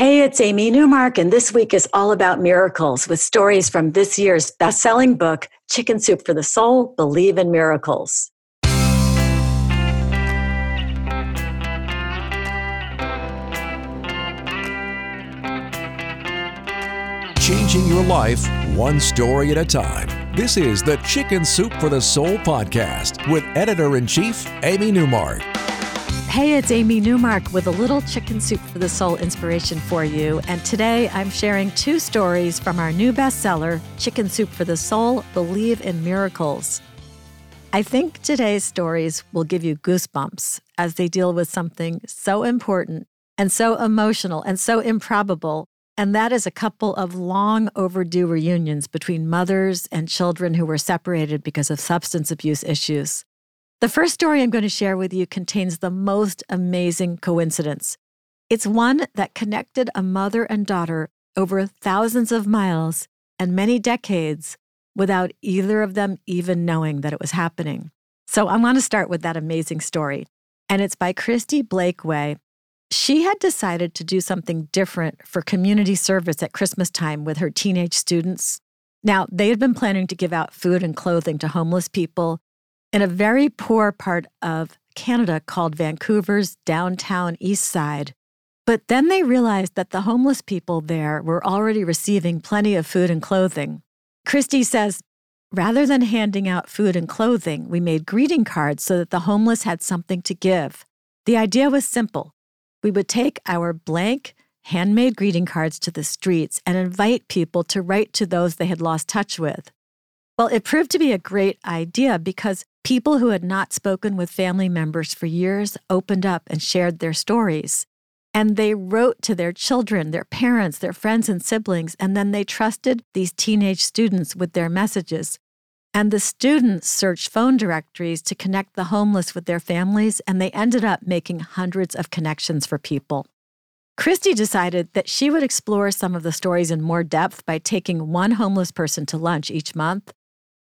Hey, it's Amy Newmark, and this week is all about miracles with stories from this year's best selling book, Chicken Soup for the Soul Believe in Miracles. Changing your life one story at a time. This is the Chicken Soup for the Soul podcast with editor in chief, Amy Newmark. Hey, it's Amy Newmark with a little Chicken Soup for the Soul inspiration for you. And today I'm sharing two stories from our new bestseller, Chicken Soup for the Soul Believe in Miracles. I think today's stories will give you goosebumps as they deal with something so important and so emotional and so improbable. And that is a couple of long overdue reunions between mothers and children who were separated because of substance abuse issues. The first story I'm going to share with you contains the most amazing coincidence. It's one that connected a mother and daughter over thousands of miles and many decades without either of them even knowing that it was happening. So I want to start with that amazing story. And it's by Christy Blakeway. She had decided to do something different for community service at Christmas time with her teenage students. Now, they had been planning to give out food and clothing to homeless people in a very poor part of Canada called Vancouver's downtown east side. But then they realized that the homeless people there were already receiving plenty of food and clothing. Christy says, rather than handing out food and clothing, we made greeting cards so that the homeless had something to give. The idea was simple. We would take our blank, handmade greeting cards to the streets and invite people to write to those they had lost touch with. Well, it proved to be a great idea because people who had not spoken with family members for years opened up and shared their stories. And they wrote to their children, their parents, their friends, and siblings, and then they trusted these teenage students with their messages. And the students searched phone directories to connect the homeless with their families, and they ended up making hundreds of connections for people. Christy decided that she would explore some of the stories in more depth by taking one homeless person to lunch each month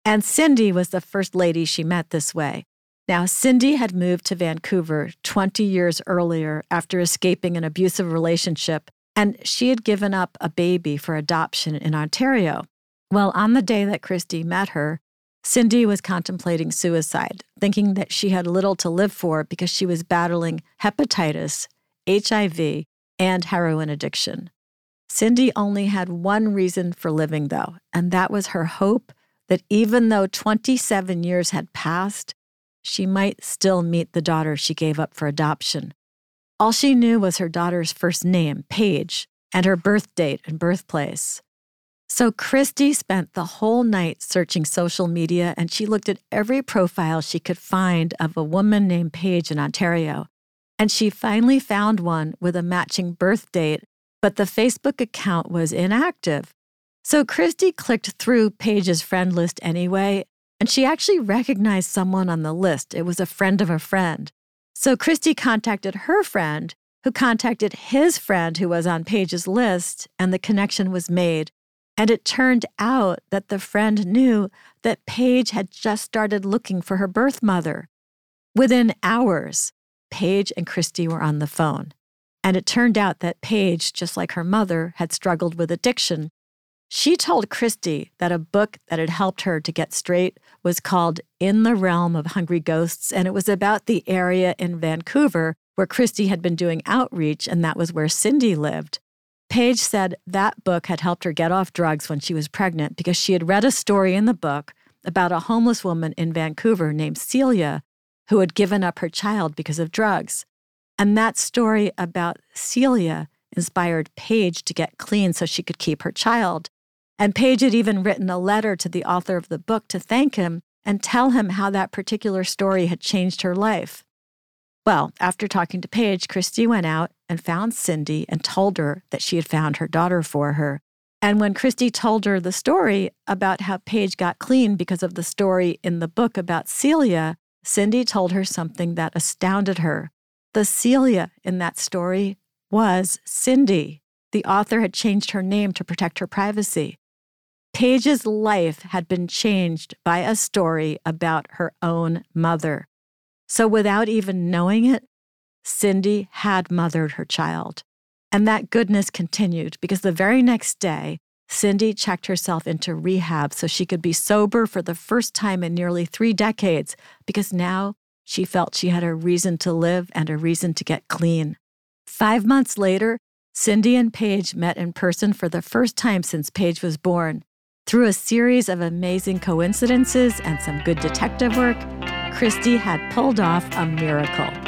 and Cindy was the first lady she met this way. Now, Cindy had moved to Vancouver 20 years earlier after escaping an abusive relationship, and she had given up a baby for adoption in Ontario. Well, on the day that Christy met her, Cindy was contemplating suicide, thinking that she had little to live for because she was battling hepatitis, HIV, and heroin addiction. Cindy only had one reason for living, though, and that was her hope that even though 27 years had passed, she might still meet the daughter she gave up for adoption. All she knew was her daughter's first name, Paige, and her birth date and birthplace. So Christy spent the whole night searching social media and she looked at every profile she could find of a woman named Paige in Ontario. And she finally found one with a matching birth date, but the Facebook account was inactive. So Christy clicked through Paige's friend list anyway, and she actually recognized someone on the list. It was a friend of a friend. So Christy contacted her friend, who contacted his friend who was on Paige's list, and the connection was made. And it turned out that the friend knew that Paige had just started looking for her birth mother. Within hours, Paige and Christy were on the phone. And it turned out that Paige, just like her mother, had struggled with addiction she told Christy that a book that had helped her to get straight was called In the Realm of Hungry Ghosts, and it was about the area in Vancouver where Christy had been doing outreach, and that was where Cindy lived. Paige said that book had helped her get off drugs when she was pregnant because she had read a story in the book about a homeless woman in Vancouver named Celia who had given up her child because of drugs. And that story about Celia inspired Paige to get clean so she could keep her child. And Paige had even written a letter to the author of the book to thank him and tell him how that particular story had changed her life. Well, after talking to Paige, Christy went out and found Cindy and told her that she had found her daughter for her. And when Christy told her the story about how Paige got clean because of the story in the book about Celia, Cindy told her something that astounded her. The Celia in that story was Cindy. The author had changed her name to protect her privacy. Paige's life had been changed by a story about her own mother. So, without even knowing it, Cindy had mothered her child. And that goodness continued because the very next day, Cindy checked herself into rehab so she could be sober for the first time in nearly three decades because now she felt she had a reason to live and a reason to get clean. Five months later, Cindy and Paige met in person for the first time since Paige was born. Through a series of amazing coincidences and some good detective work, Christy had pulled off a miracle.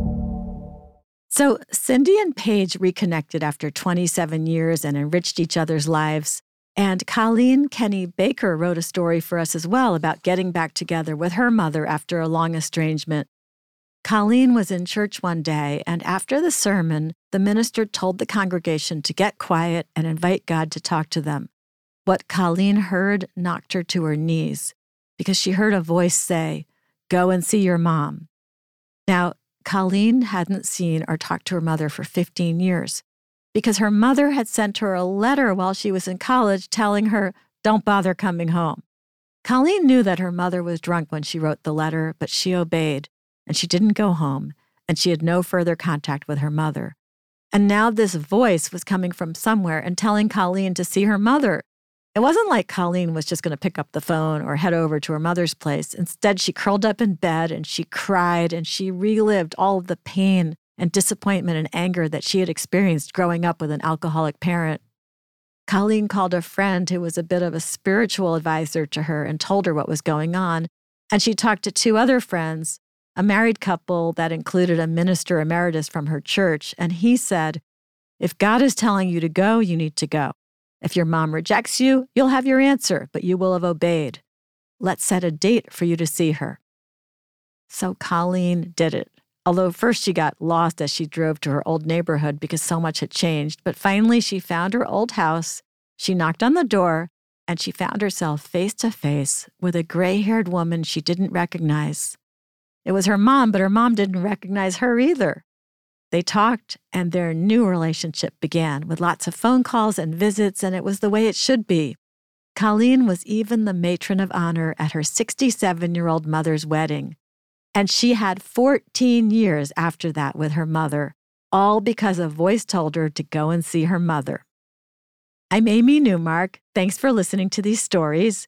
So, Cindy and Paige reconnected after 27 years and enriched each other's lives. And Colleen Kenny Baker wrote a story for us as well about getting back together with her mother after a long estrangement. Colleen was in church one day, and after the sermon, the minister told the congregation to get quiet and invite God to talk to them. What Colleen heard knocked her to her knees because she heard a voice say, Go and see your mom. Now, Colleen hadn't seen or talked to her mother for 15 years because her mother had sent her a letter while she was in college telling her, don't bother coming home. Colleen knew that her mother was drunk when she wrote the letter, but she obeyed and she didn't go home and she had no further contact with her mother. And now this voice was coming from somewhere and telling Colleen to see her mother. It wasn't like Colleen was just going to pick up the phone or head over to her mother's place. Instead, she curled up in bed and she cried and she relived all of the pain and disappointment and anger that she had experienced growing up with an alcoholic parent. Colleen called a friend who was a bit of a spiritual advisor to her and told her what was going on. And she talked to two other friends, a married couple that included a minister emeritus from her church. And he said, If God is telling you to go, you need to go. If your mom rejects you, you'll have your answer, but you will have obeyed. Let's set a date for you to see her. So Colleen did it. Although first she got lost as she drove to her old neighborhood because so much had changed, but finally she found her old house. She knocked on the door and she found herself face to face with a gray haired woman she didn't recognize. It was her mom, but her mom didn't recognize her either. They talked, and their new relationship began with lots of phone calls and visits, and it was the way it should be. Colleen was even the matron of honor at her 67 year old mother's wedding. And she had 14 years after that with her mother, all because a voice told her to go and see her mother. I'm Amy Newmark. Thanks for listening to these stories.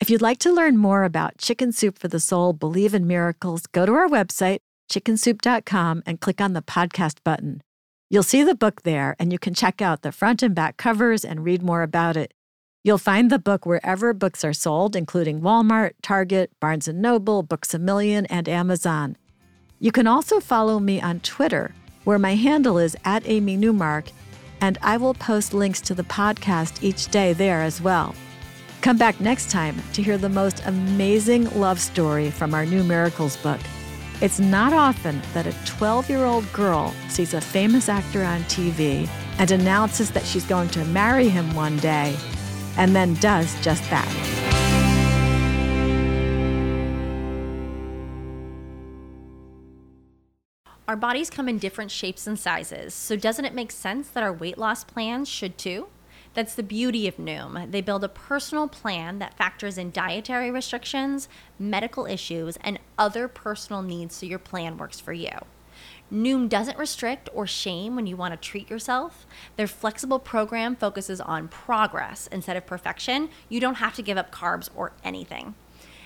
If you'd like to learn more about Chicken Soup for the Soul, Believe in Miracles, go to our website, chickensoup.com and click on the podcast button. You'll see the book there, and you can check out the front and back covers and read more about it. You'll find the book wherever books are sold, including Walmart, Target, Barnes & Noble, Books A Million, and Amazon. You can also follow me on Twitter, where my handle is at Amy Newmark, and I will post links to the podcast each day there as well. Come back next time to hear the most amazing love story from our new Miracles book. It's not often that a 12 year old girl sees a famous actor on TV and announces that she's going to marry him one day, and then does just that. Our bodies come in different shapes and sizes, so doesn't it make sense that our weight loss plans should too? That's the beauty of Noom. They build a personal plan that factors in dietary restrictions, medical issues, and other personal needs so your plan works for you. Noom doesn't restrict or shame when you want to treat yourself. Their flexible program focuses on progress instead of perfection. You don't have to give up carbs or anything.